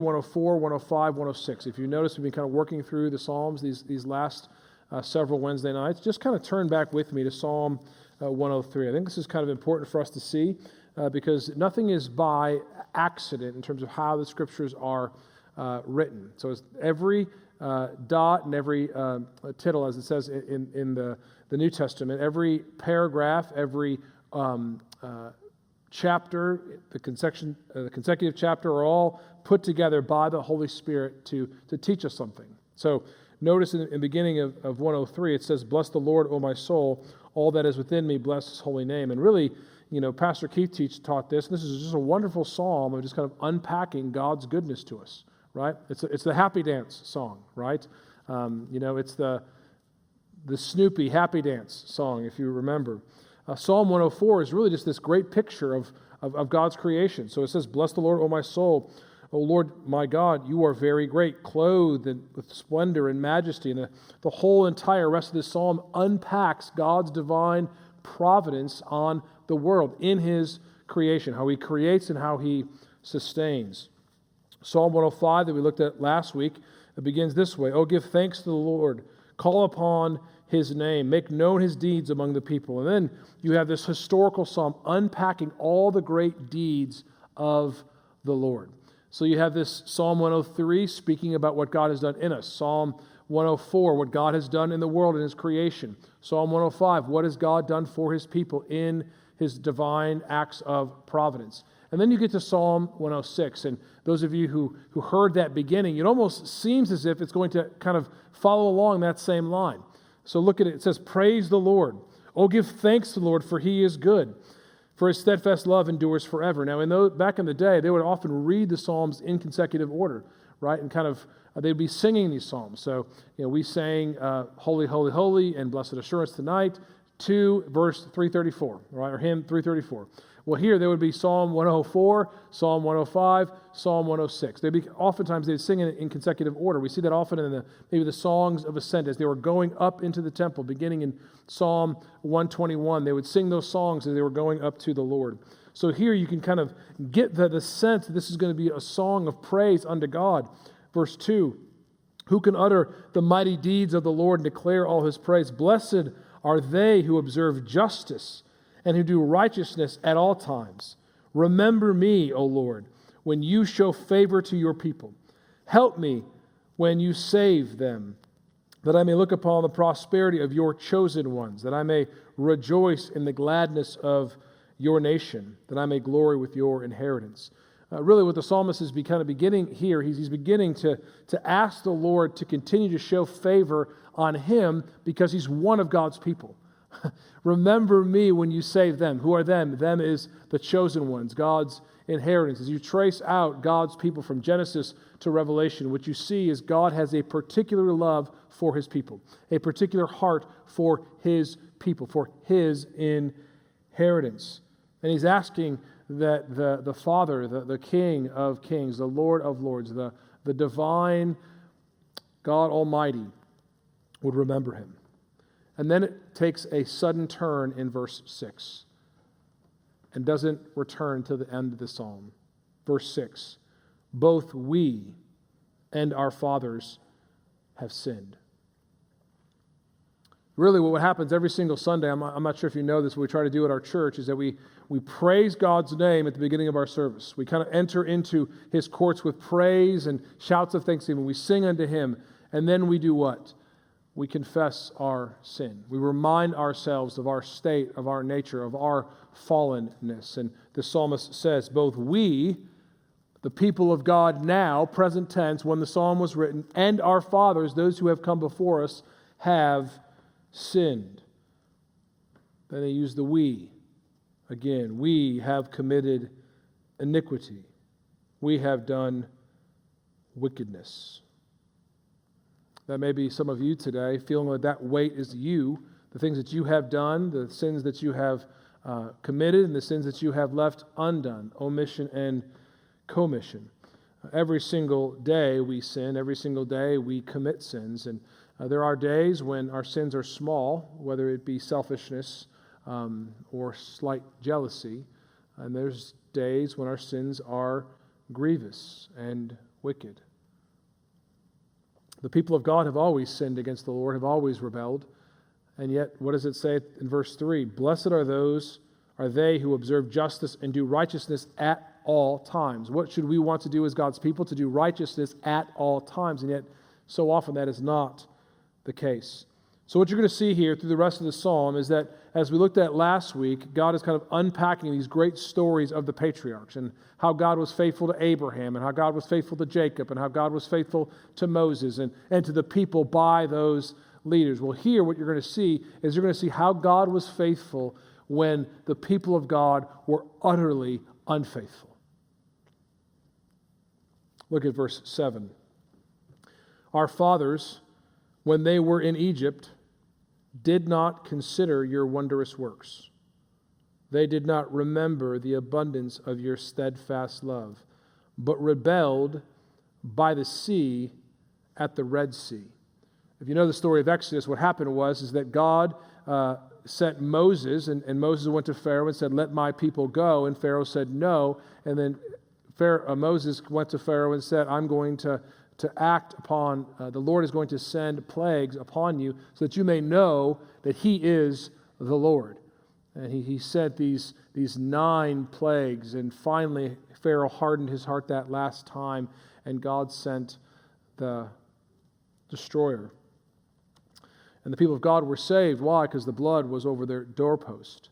104, 105, 106. If you notice, we've been kind of working through the Psalms these, these last uh, several Wednesday nights. Just kind of turn back with me to Psalm uh, 103. I think this is kind of important for us to see uh, because nothing is by accident in terms of how the scriptures are uh, written. So every uh, dot and every uh, tittle, as it says in, in the, the New Testament, every paragraph, every um, chapter, the, consecutive, the consecutive chapter are all put together by the Holy Spirit to, to teach us something. So notice in, in the beginning of, of 103, it says, Bless the Lord, O my soul, all that is within me, bless his holy name. And really, you know, Pastor Keith teach, taught this. And this is just a wonderful psalm of just kind of unpacking God's goodness to us, right? It's, a, it's the happy dance song, right? Um, you know, it's the, the Snoopy happy dance song, if you remember. Uh, psalm 104 is really just this great picture of, of, of God's creation. So it says, Bless the Lord, O my soul O Lord my God, you are very great, clothed with splendor and majesty. And the, the whole entire rest of this psalm unpacks God's divine providence on the world in his creation, how he creates and how he sustains. Psalm 105 that we looked at last week, it begins this way Oh, give thanks to the Lord, call upon his name, make known his deeds among the people. And then you have this historical psalm unpacking all the great deeds of the Lord. So you have this Psalm 103 speaking about what God has done in us. Psalm 104, what God has done in the world in his creation. Psalm 105, what has God done for his people in his divine acts of providence. And then you get to Psalm 106. And those of you who, who heard that beginning, it almost seems as if it's going to kind of follow along that same line. So look at it. It says, Praise the Lord. Oh, give thanks to the Lord, for he is good for his steadfast love endures forever. Now, in those, back in the day, they would often read the Psalms in consecutive order, right? And kind of, uh, they'd be singing these Psalms. So, you know, we sang uh, Holy, Holy, Holy and Blessed Assurance tonight to verse 334, right? Or hymn 334. Well, here there would be Psalm 104, Psalm 105, Psalm 106. They'd be oftentimes they'd sing it in consecutive order. We see that often in the maybe the songs of ascent as they were going up into the temple, beginning in Psalm 121. They would sing those songs as they were going up to the Lord. So here you can kind of get the, the sense that this is going to be a song of praise unto God. Verse 2 Who can utter the mighty deeds of the Lord and declare all his praise? Blessed are they who observe justice and who do righteousness at all times. Remember me, O Lord, when you show favor to your people. Help me when you save them, that I may look upon the prosperity of your chosen ones, that I may rejoice in the gladness of your nation, that I may glory with your inheritance. Uh, really, what the psalmist is be, kind of beginning here, he's, he's beginning to, to ask the Lord to continue to show favor on him because he's one of God's people. Remember me when you save them. Who are them? Them is the chosen ones, God's inheritance. As you trace out God's people from Genesis to Revelation, what you see is God has a particular love for his people, a particular heart for his people, for his inheritance. And he's asking that the, the Father, the, the King of kings, the Lord of lords, the, the divine God Almighty would remember him. And then it takes a sudden turn in verse 6 and doesn't return to the end of the psalm. Verse 6 Both we and our fathers have sinned. Really, what happens every single Sunday, I'm, I'm not sure if you know this, what we try to do at our church is that we, we praise God's name at the beginning of our service. We kind of enter into his courts with praise and shouts of thanksgiving. We sing unto him, and then we do what? We confess our sin. We remind ourselves of our state, of our nature, of our fallenness. And the psalmist says, both we, the people of God now, present tense, when the psalm was written, and our fathers, those who have come before us, have sinned. Then they use the we. Again, we have committed iniquity. We have done wickedness. That may be some of you today, feeling that that weight is you, the things that you have done, the sins that you have uh, committed, and the sins that you have left undone, omission and commission. Every single day we sin, every single day we commit sins. And uh, there are days when our sins are small, whether it be selfishness um, or slight jealousy. And there's days when our sins are grievous and wicked. The people of God have always sinned against the Lord, have always rebelled. And yet, what does it say in verse 3? Blessed are those, are they who observe justice and do righteousness at all times. What should we want to do as God's people? To do righteousness at all times. And yet, so often that is not the case. So, what you're going to see here through the rest of the psalm is that as we looked at last week, God is kind of unpacking these great stories of the patriarchs and how God was faithful to Abraham and how God was faithful to Jacob and how God was faithful to Moses and, and to the people by those leaders. Well, here, what you're going to see is you're going to see how God was faithful when the people of God were utterly unfaithful. Look at verse 7. Our fathers, when they were in Egypt, did not consider your wondrous works. They did not remember the abundance of your steadfast love, but rebelled by the sea at the Red Sea. If you know the story of Exodus, what happened was is that God uh, sent Moses, and, and, Moses went to Pharaoh and said, "Let my people go." And Pharaoh said, "No." And then Pharaoh, uh, Moses went to Pharaoh and said, "I'm going to to act upon, uh, the Lord is going to send plagues upon you so that you may know that He is the Lord. And he, he sent these, these nine plagues, and finally Pharaoh hardened his heart that last time, and God sent the destroyer. And the people of God were saved. Why? Because the blood was over their doorpost.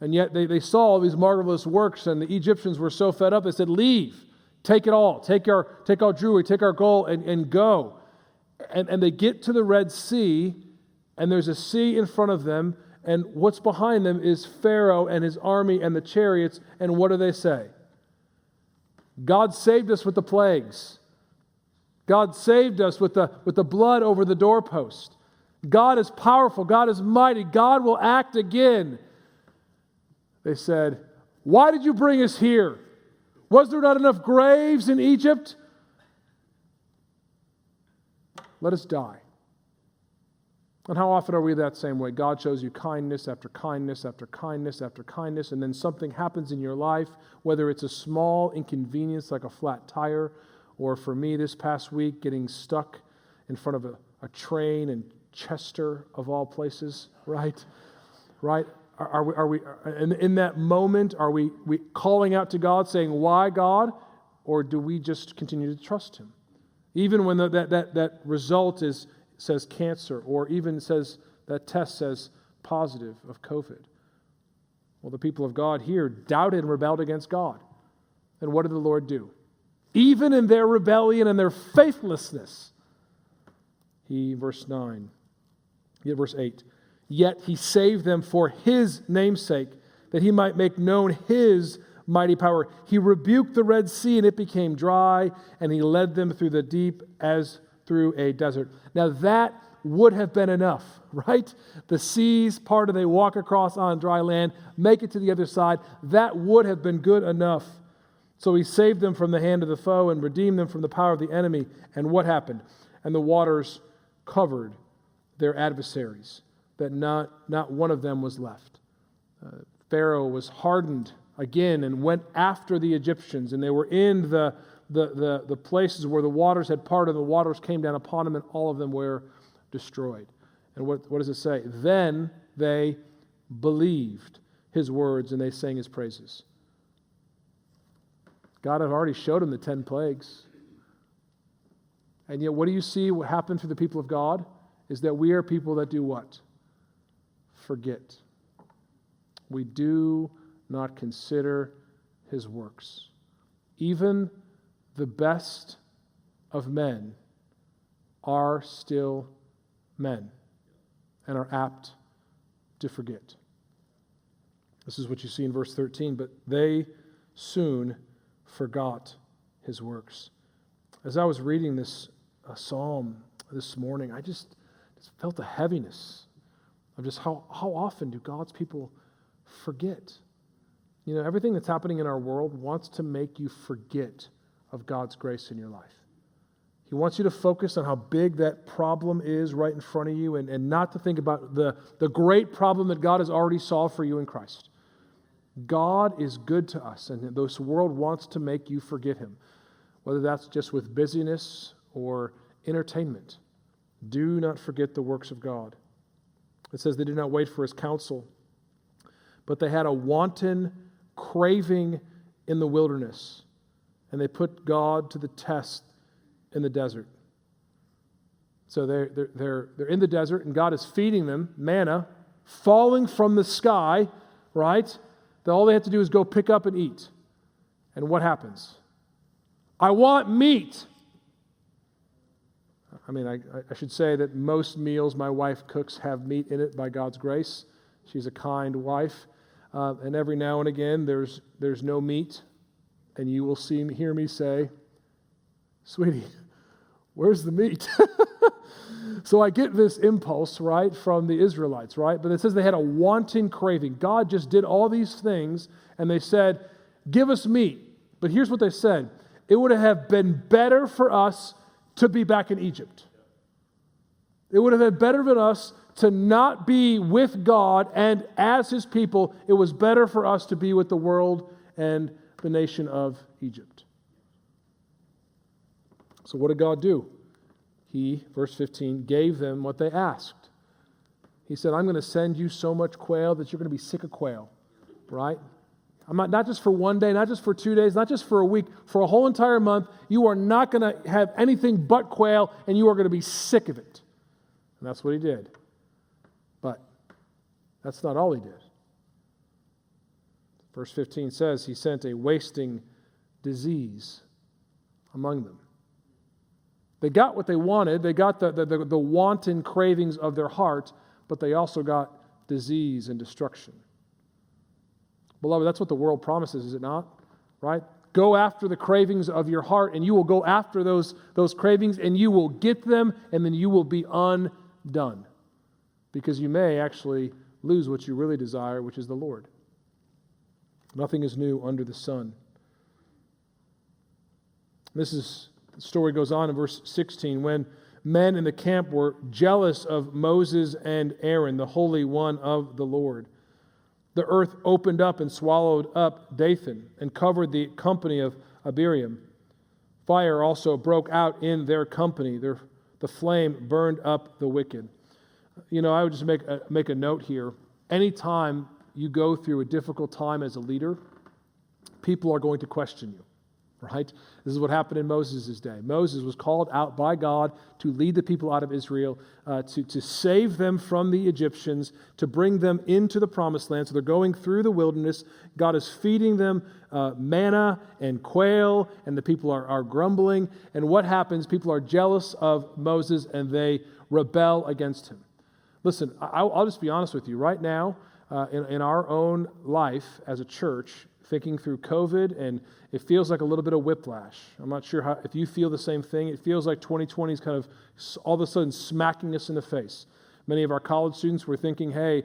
And yet they, they saw all these marvelous works, and the Egyptians were so fed up, they said, Leave. Take it all. Take our, take our jewelry, take our gold, and, and go. And, and they get to the Red Sea, and there's a sea in front of them, and what's behind them is Pharaoh and his army and the chariots. And what do they say? God saved us with the plagues. God saved us with the, with the blood over the doorpost. God is powerful. God is mighty. God will act again. They said, Why did you bring us here? Was there not enough graves in Egypt? Let us die. And how often are we that same way? God shows you kindness after kindness after kindness after kindness, and then something happens in your life, whether it's a small inconvenience like a flat tire, or for me this past week, getting stuck in front of a, a train in Chester, of all places, right? Right? Are, are we, are we uh, in, in that moment, are we, we calling out to God saying, Why God? Or do we just continue to trust Him? Even when the, that, that, that result is, says cancer, or even says that test says positive of COVID. Well, the people of God here doubted and rebelled against God. And what did the Lord do? Even in their rebellion and their faithlessness, He, verse 9, yeah, verse 8, Yet he saved them for his namesake, that he might make known his mighty power. He rebuked the Red Sea, and it became dry, and he led them through the deep as through a desert. Now, that would have been enough, right? The seas part of they walk across on dry land, make it to the other side. That would have been good enough. So he saved them from the hand of the foe and redeemed them from the power of the enemy. And what happened? And the waters covered their adversaries that not, not one of them was left. Uh, Pharaoh was hardened again and went after the Egyptians, and they were in the, the, the, the places where the waters had parted, and the waters came down upon them, and all of them were destroyed. And what, what does it say? Then they believed his words and they sang his praises. God had already showed them the 10 plagues. And yet, what do you see what happened through the people of God? Is that we are people that do what? Forget. We do not consider his works. Even the best of men are still men and are apt to forget. This is what you see in verse 13. But they soon forgot his works. As I was reading this uh, psalm this morning, I just, just felt a heaviness of just how, how often do God's people forget? You know, everything that's happening in our world wants to make you forget of God's grace in your life. He wants you to focus on how big that problem is right in front of you and, and not to think about the, the great problem that God has already solved for you in Christ. God is good to us, and this world wants to make you forget Him. whether that's just with busyness or entertainment. Do not forget the works of God. It says they did not wait for his counsel, but they had a wanton craving in the wilderness, and they put God to the test in the desert. So they're, they're, they're, they're in the desert, and God is feeding them manna falling from the sky, right? That all they have to do is go pick up and eat. And what happens? I want meat. I mean, I, I should say that most meals my wife cooks have meat in it by God's grace. She's a kind wife. Uh, and every now and again, there's, there's no meat. And you will see, hear me say, Sweetie, where's the meat? so I get this impulse, right, from the Israelites, right? But it says they had a wanting craving. God just did all these things, and they said, Give us meat. But here's what they said it would have been better for us to be back in Egypt. It would have been better for us to not be with God and as his people. It was better for us to be with the world and the nation of Egypt. So, what did God do? He, verse 15, gave them what they asked. He said, I'm going to send you so much quail that you're going to be sick of quail, right? I'm not, not just for one day, not just for two days, not just for a week, for a whole entire month. You are not going to have anything but quail, and you are going to be sick of it. And that's what he did. But that's not all he did. Verse 15 says he sent a wasting disease among them. They got what they wanted, they got the, the, the, the wanton cravings of their heart, but they also got disease and destruction. Beloved, that's what the world promises, is it not? Right? Go after the cravings of your heart, and you will go after those, those cravings, and you will get them, and then you will be undone. Because you may actually lose what you really desire, which is the Lord. Nothing is new under the sun. This is the story goes on in verse 16 when men in the camp were jealous of Moses and Aaron, the Holy One of the Lord the earth opened up and swallowed up Dathan and covered the company of Abiram. Fire also broke out in their company. Their, the flame burned up the wicked. You know, I would just make a, make a note here. Anytime you go through a difficult time as a leader, people are going to question you right? This is what happened in Moses' day. Moses was called out by God to lead the people out of Israel, uh, to, to save them from the Egyptians, to bring them into the promised land. So they're going through the wilderness. God is feeding them uh, manna and quail, and the people are, are grumbling. And what happens? People are jealous of Moses and they rebel against him. Listen, I'll, I'll just be honest with you. Right now, uh, in, in our own life as a church, thinking through COVID, and it feels like a little bit of whiplash. I'm not sure how, if you feel the same thing. It feels like 2020 is kind of all of a sudden smacking us in the face. Many of our college students were thinking, hey,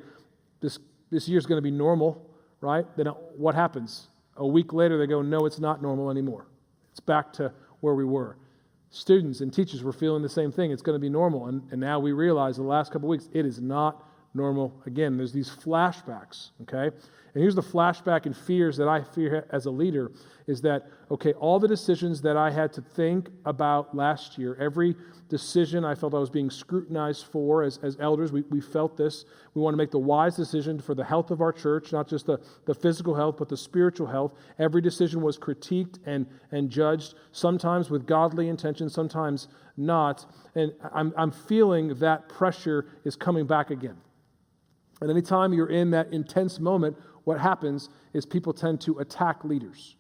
this, this year's going to be normal, right? Then what happens? A week later, they go, no, it's not normal anymore. It's back to where we were. Students and teachers were feeling the same thing. It's going to be normal. And, and now we realize the last couple weeks, it is not normal again. There's these flashbacks, okay? And here's the flashback and fears that I fear as a leader is that, okay, all the decisions that I had to think about last year, every decision I felt I was being scrutinized for as, as elders, we, we felt this. We want to make the wise decision for the health of our church, not just the, the physical health, but the spiritual health. Every decision was critiqued and, and judged, sometimes with godly intention, sometimes not. And I'm, I'm feeling that pressure is coming back again. And anytime you're in that intense moment, what happens is people tend to attack leaders.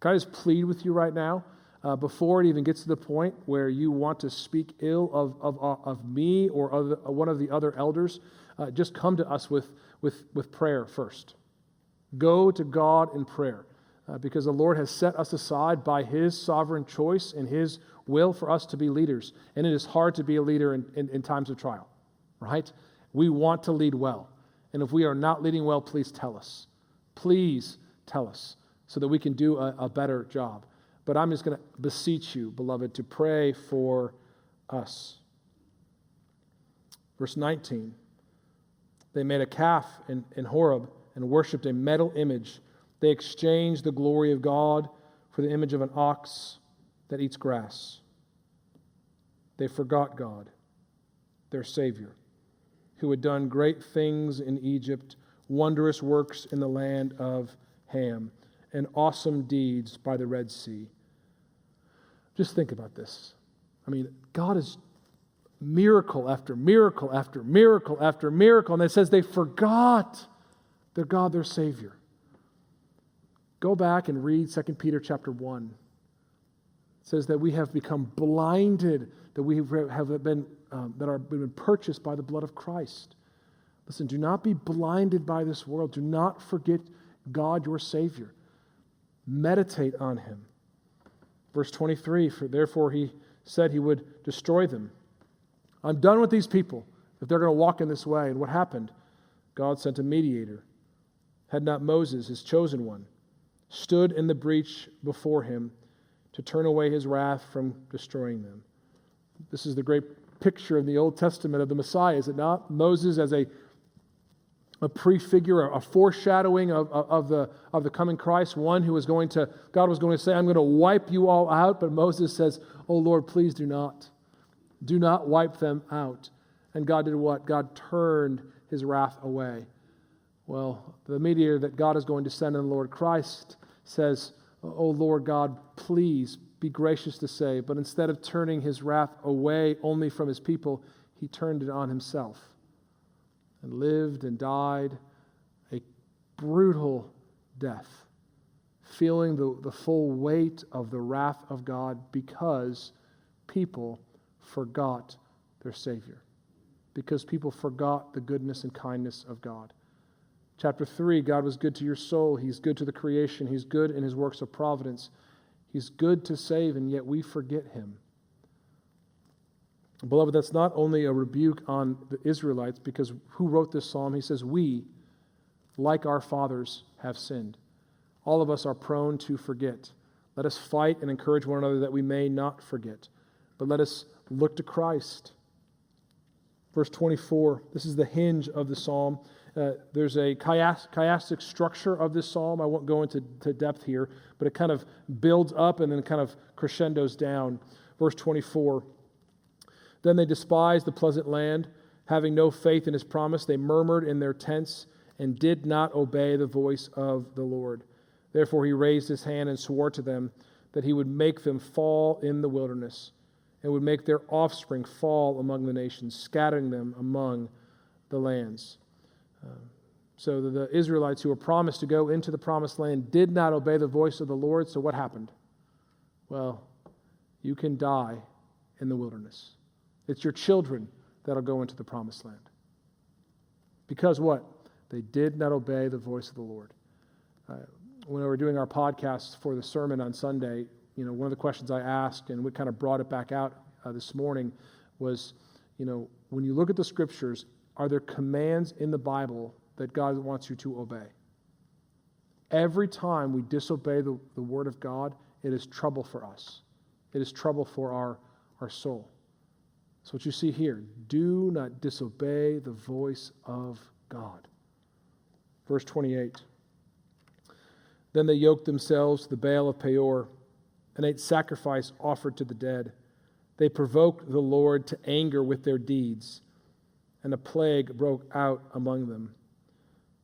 Can I just plead with you right now? Uh, before it even gets to the point where you want to speak ill of, of, uh, of me or uh, one of the other elders, uh, just come to us with, with, with prayer first. Go to God in prayer uh, because the Lord has set us aside by His sovereign choice and His will for us to be leaders. And it is hard to be a leader in, in, in times of trial, right? We want to lead well. And if we are not leading well, please tell us. Please tell us so that we can do a, a better job. But I'm just going to beseech you, beloved, to pray for us. Verse 19 They made a calf in, in Horeb and worshiped a metal image. They exchanged the glory of God for the image of an ox that eats grass. They forgot God, their Savior, who had done great things in Egypt, wondrous works in the land of Ham, and awesome deeds by the Red Sea. Just think about this. I mean, God is miracle after miracle after miracle after miracle. And it says they forgot their God, their Savior. Go back and read 2 Peter chapter 1. Says that we have become blinded, that we have been, um, that are been purchased by the blood of Christ. Listen, do not be blinded by this world. Do not forget God, your Savior. Meditate on Him. Verse 23 For therefore he said he would destroy them. I'm done with these people if they're going to walk in this way. And what happened? God sent a mediator. Had not Moses, his chosen one, stood in the breach before him to turn away his wrath from destroying them? This is the great picture in the Old Testament of the Messiah, is it not? Moses as a a prefigure, a foreshadowing of, of, the, of the coming Christ, one who was going to, God was going to say, I'm going to wipe you all out. But Moses says, Oh Lord, please do not. Do not wipe them out. And God did what? God turned his wrath away. Well, the mediator that God is going to send in the Lord Christ says, Oh Lord God, please be gracious to save. But instead of turning his wrath away only from his people, he turned it on himself and lived and died a brutal death, feeling the, the full weight of the wrath of God because people forgot their Savior, because people forgot the goodness and kindness of God. Chapter 3 God was good to your soul. He's good to the creation. He's good in his works of providence. He's good to save, and yet we forget him. Beloved, that's not only a rebuke on the Israelites, because who wrote this psalm? He says, We, like our fathers, have sinned. All of us are prone to forget. Let us fight and encourage one another that we may not forget. But let us Look to Christ. Verse 24, this is the hinge of the psalm. Uh, there's a chiastic structure of this psalm. I won't go into depth here, but it kind of builds up and then kind of crescendos down. Verse 24 Then they despised the pleasant land, having no faith in his promise. They murmured in their tents and did not obey the voice of the Lord. Therefore, he raised his hand and swore to them that he would make them fall in the wilderness and would make their offspring fall among the nations, scattering them among the lands. Uh, so the Israelites who were promised to go into the promised land did not obey the voice of the Lord. So what happened? Well, you can die in the wilderness. It's your children that'll go into the promised land. Because what? They did not obey the voice of the Lord. Uh, when we were doing our podcast for the sermon on Sunday, you know, one of the questions I asked, and we kind of brought it back out uh, this morning, was, you know, when you look at the scriptures, are there commands in the Bible that God wants you to obey? Every time we disobey the, the word of God, it is trouble for us. It is trouble for our, our soul. So, what you see here do not disobey the voice of God. Verse 28 Then they yoked themselves to the Baal of Peor and ate sacrifice offered to the dead. They provoked the Lord to anger with their deeds, and a plague broke out among them.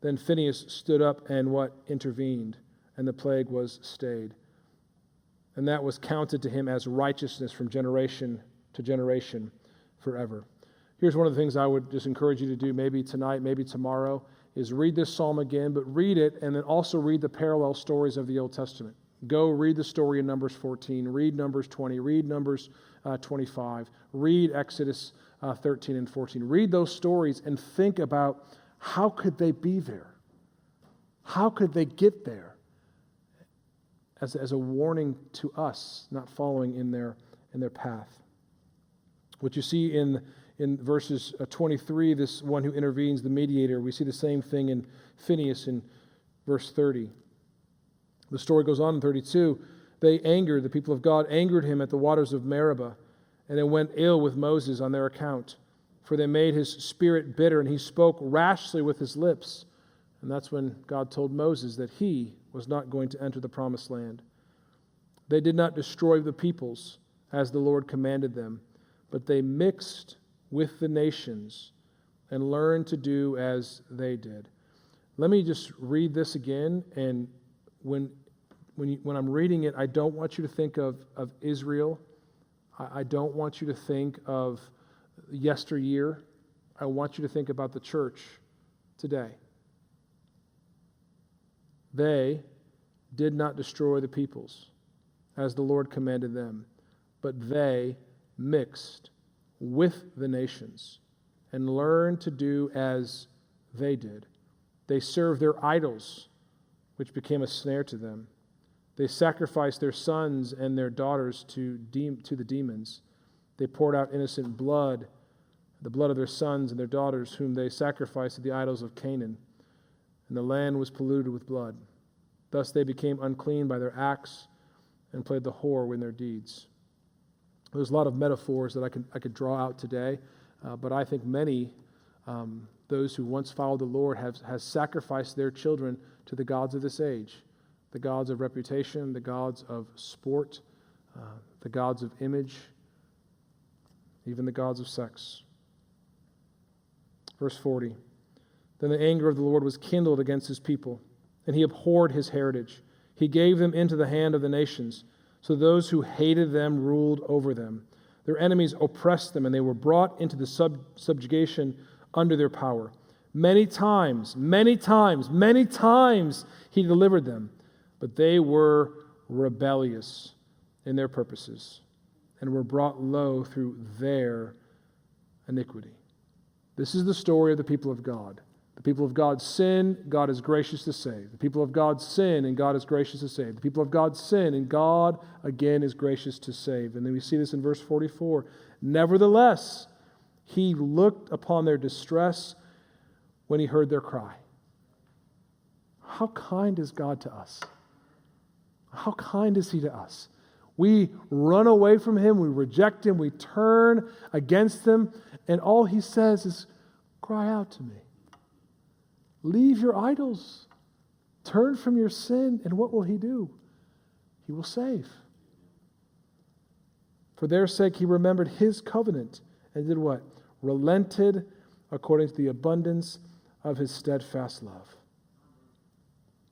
Then Phinehas stood up and what? Intervened, and the plague was stayed. And that was counted to him as righteousness from generation to generation forever. Here's one of the things I would just encourage you to do maybe tonight, maybe tomorrow, is read this psalm again, but read it and then also read the parallel stories of the Old Testament. Go read the story in Numbers 14, read Numbers 20, read Numbers uh, 25, read Exodus uh, 13 and 14. Read those stories and think about how could they be there? How could they get there? As, as a warning to us not following in their, in their path. What you see in, in verses uh, 23, this one who intervenes, the mediator, we see the same thing in Phinehas in verse 30. The story goes on in 32. They angered, the people of God angered him at the waters of Meribah, and it went ill with Moses on their account. For they made his spirit bitter, and he spoke rashly with his lips. And that's when God told Moses that he was not going to enter the promised land. They did not destroy the peoples as the Lord commanded them, but they mixed with the nations and learned to do as they did. Let me just read this again. And when, when, you, when I'm reading it, I don't want you to think of, of Israel. I, I don't want you to think of yesteryear. I want you to think about the church today. They did not destroy the peoples as the Lord commanded them, but they mixed with the nations and learned to do as they did. They served their idols, which became a snare to them. They sacrificed their sons and their daughters to, de- to the demons. They poured out innocent blood, the blood of their sons and their daughters, whom they sacrificed to the idols of Canaan. And the land was polluted with blood. Thus they became unclean by their acts and played the whore in their deeds. There's a lot of metaphors that I could, I could draw out today, uh, but I think many, um, those who once followed the Lord, have has sacrificed their children to the gods of this age the gods of reputation, the gods of sport, uh, the gods of image, even the gods of sex. Verse 40 Then the anger of the Lord was kindled against his people, and he abhorred his heritage. He gave them into the hand of the nations so those who hated them ruled over them. Their enemies oppressed them, and they were brought into the sub- subjugation under their power. Many times, many times, many times he delivered them, but they were rebellious in their purposes and were brought low through their iniquity. This is the story of the people of God. The people of God sin, God is gracious to save. The people of God sin, and God is gracious to save. The people of God sin, and God again is gracious to save. And then we see this in verse 44. Nevertheless, he looked upon their distress when he heard their cry. How kind is God to us? How kind is he to us? We run away from him, we reject him, we turn against him, and all he says is, Cry out to me. Leave your idols. Turn from your sin, and what will he do? He will save. For their sake, he remembered his covenant and did what? Relented according to the abundance of his steadfast love.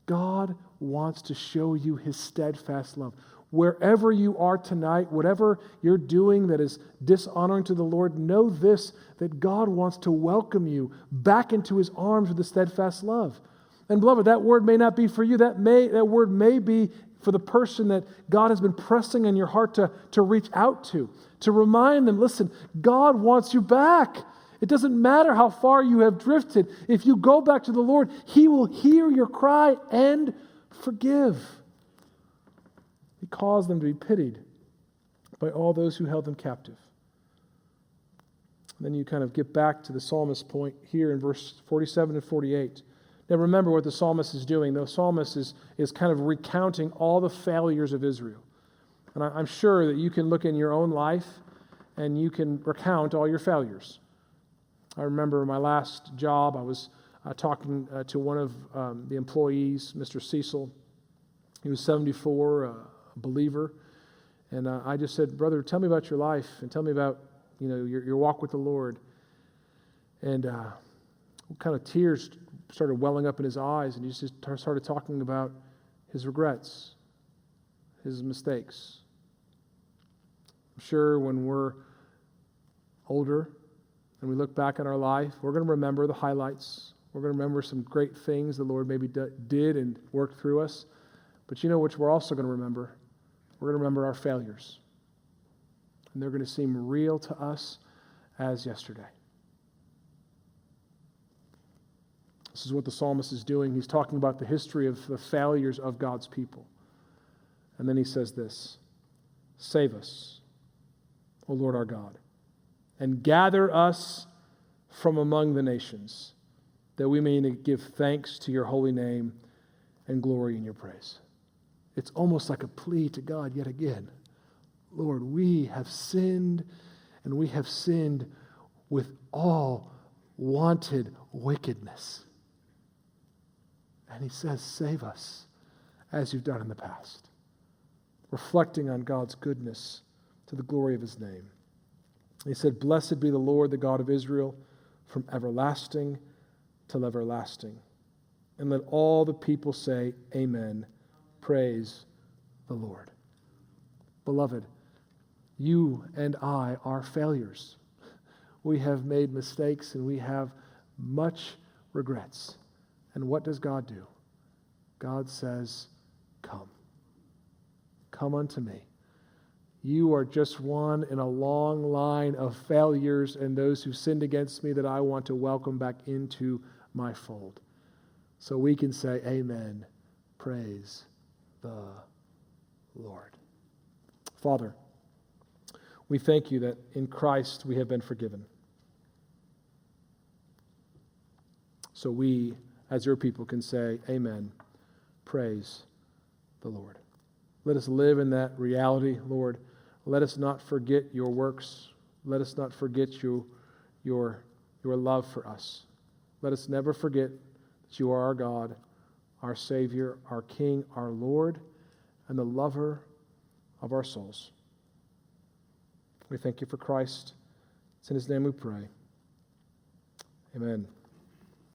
God wants to show you his steadfast love. Wherever you are tonight, whatever you're doing that is dishonoring to the Lord, know this that God wants to welcome you back into his arms with a steadfast love. And beloved, that word may not be for you. That may that word may be for the person that God has been pressing in your heart to, to reach out to, to remind them, listen, God wants you back. It doesn't matter how far you have drifted. If you go back to the Lord, He will hear your cry and forgive. He caused them to be pitied by all those who held them captive. And then you kind of get back to the psalmist's point here in verse 47 and 48. Now remember what the psalmist is doing. The psalmist is, is kind of recounting all the failures of Israel. And I, I'm sure that you can look in your own life and you can recount all your failures. I remember my last job, I was uh, talking uh, to one of um, the employees, Mr. Cecil. He was 74, uh, believer. And uh, I just said, Brother, tell me about your life and tell me about you know, your, your walk with the Lord. And uh, kind of tears started welling up in his eyes, and he just started talking about his regrets, his mistakes. I'm sure when we're older and we look back on our life, we're going to remember the highlights. We're going to remember some great things the Lord maybe did and worked through us. But you know which we're also going to remember? We're going to remember our failures. And they're going to seem real to us as yesterday. This is what the psalmist is doing. He's talking about the history of the failures of God's people. And then he says this Save us, O Lord our God, and gather us from among the nations, that we may give thanks to your holy name and glory in your praise. It's almost like a plea to God yet again. Lord, we have sinned, and we have sinned with all wanted wickedness. And he says, Save us as you've done in the past. reflecting on God's goodness to the glory of his name. He said, Blessed be the Lord, the God of Israel, from everlasting to everlasting. And let all the people say, Amen. Praise the Lord. Beloved, you and I are failures. We have made mistakes and we have much regrets. And what does God do? God says, Come. Come unto me. You are just one in a long line of failures and those who sinned against me that I want to welcome back into my fold. So we can say, Amen. Praise the Lord. Father, we thank you that in Christ we have been forgiven. So we, as your people, can say, Amen. Praise the Lord. Let us live in that reality, Lord. Let us not forget your works. Let us not forget you, your, your love for us. Let us never forget that you are our God, our Savior, our King, our Lord, and the lover of our souls. We thank you for Christ. It's in his name we pray. Amen.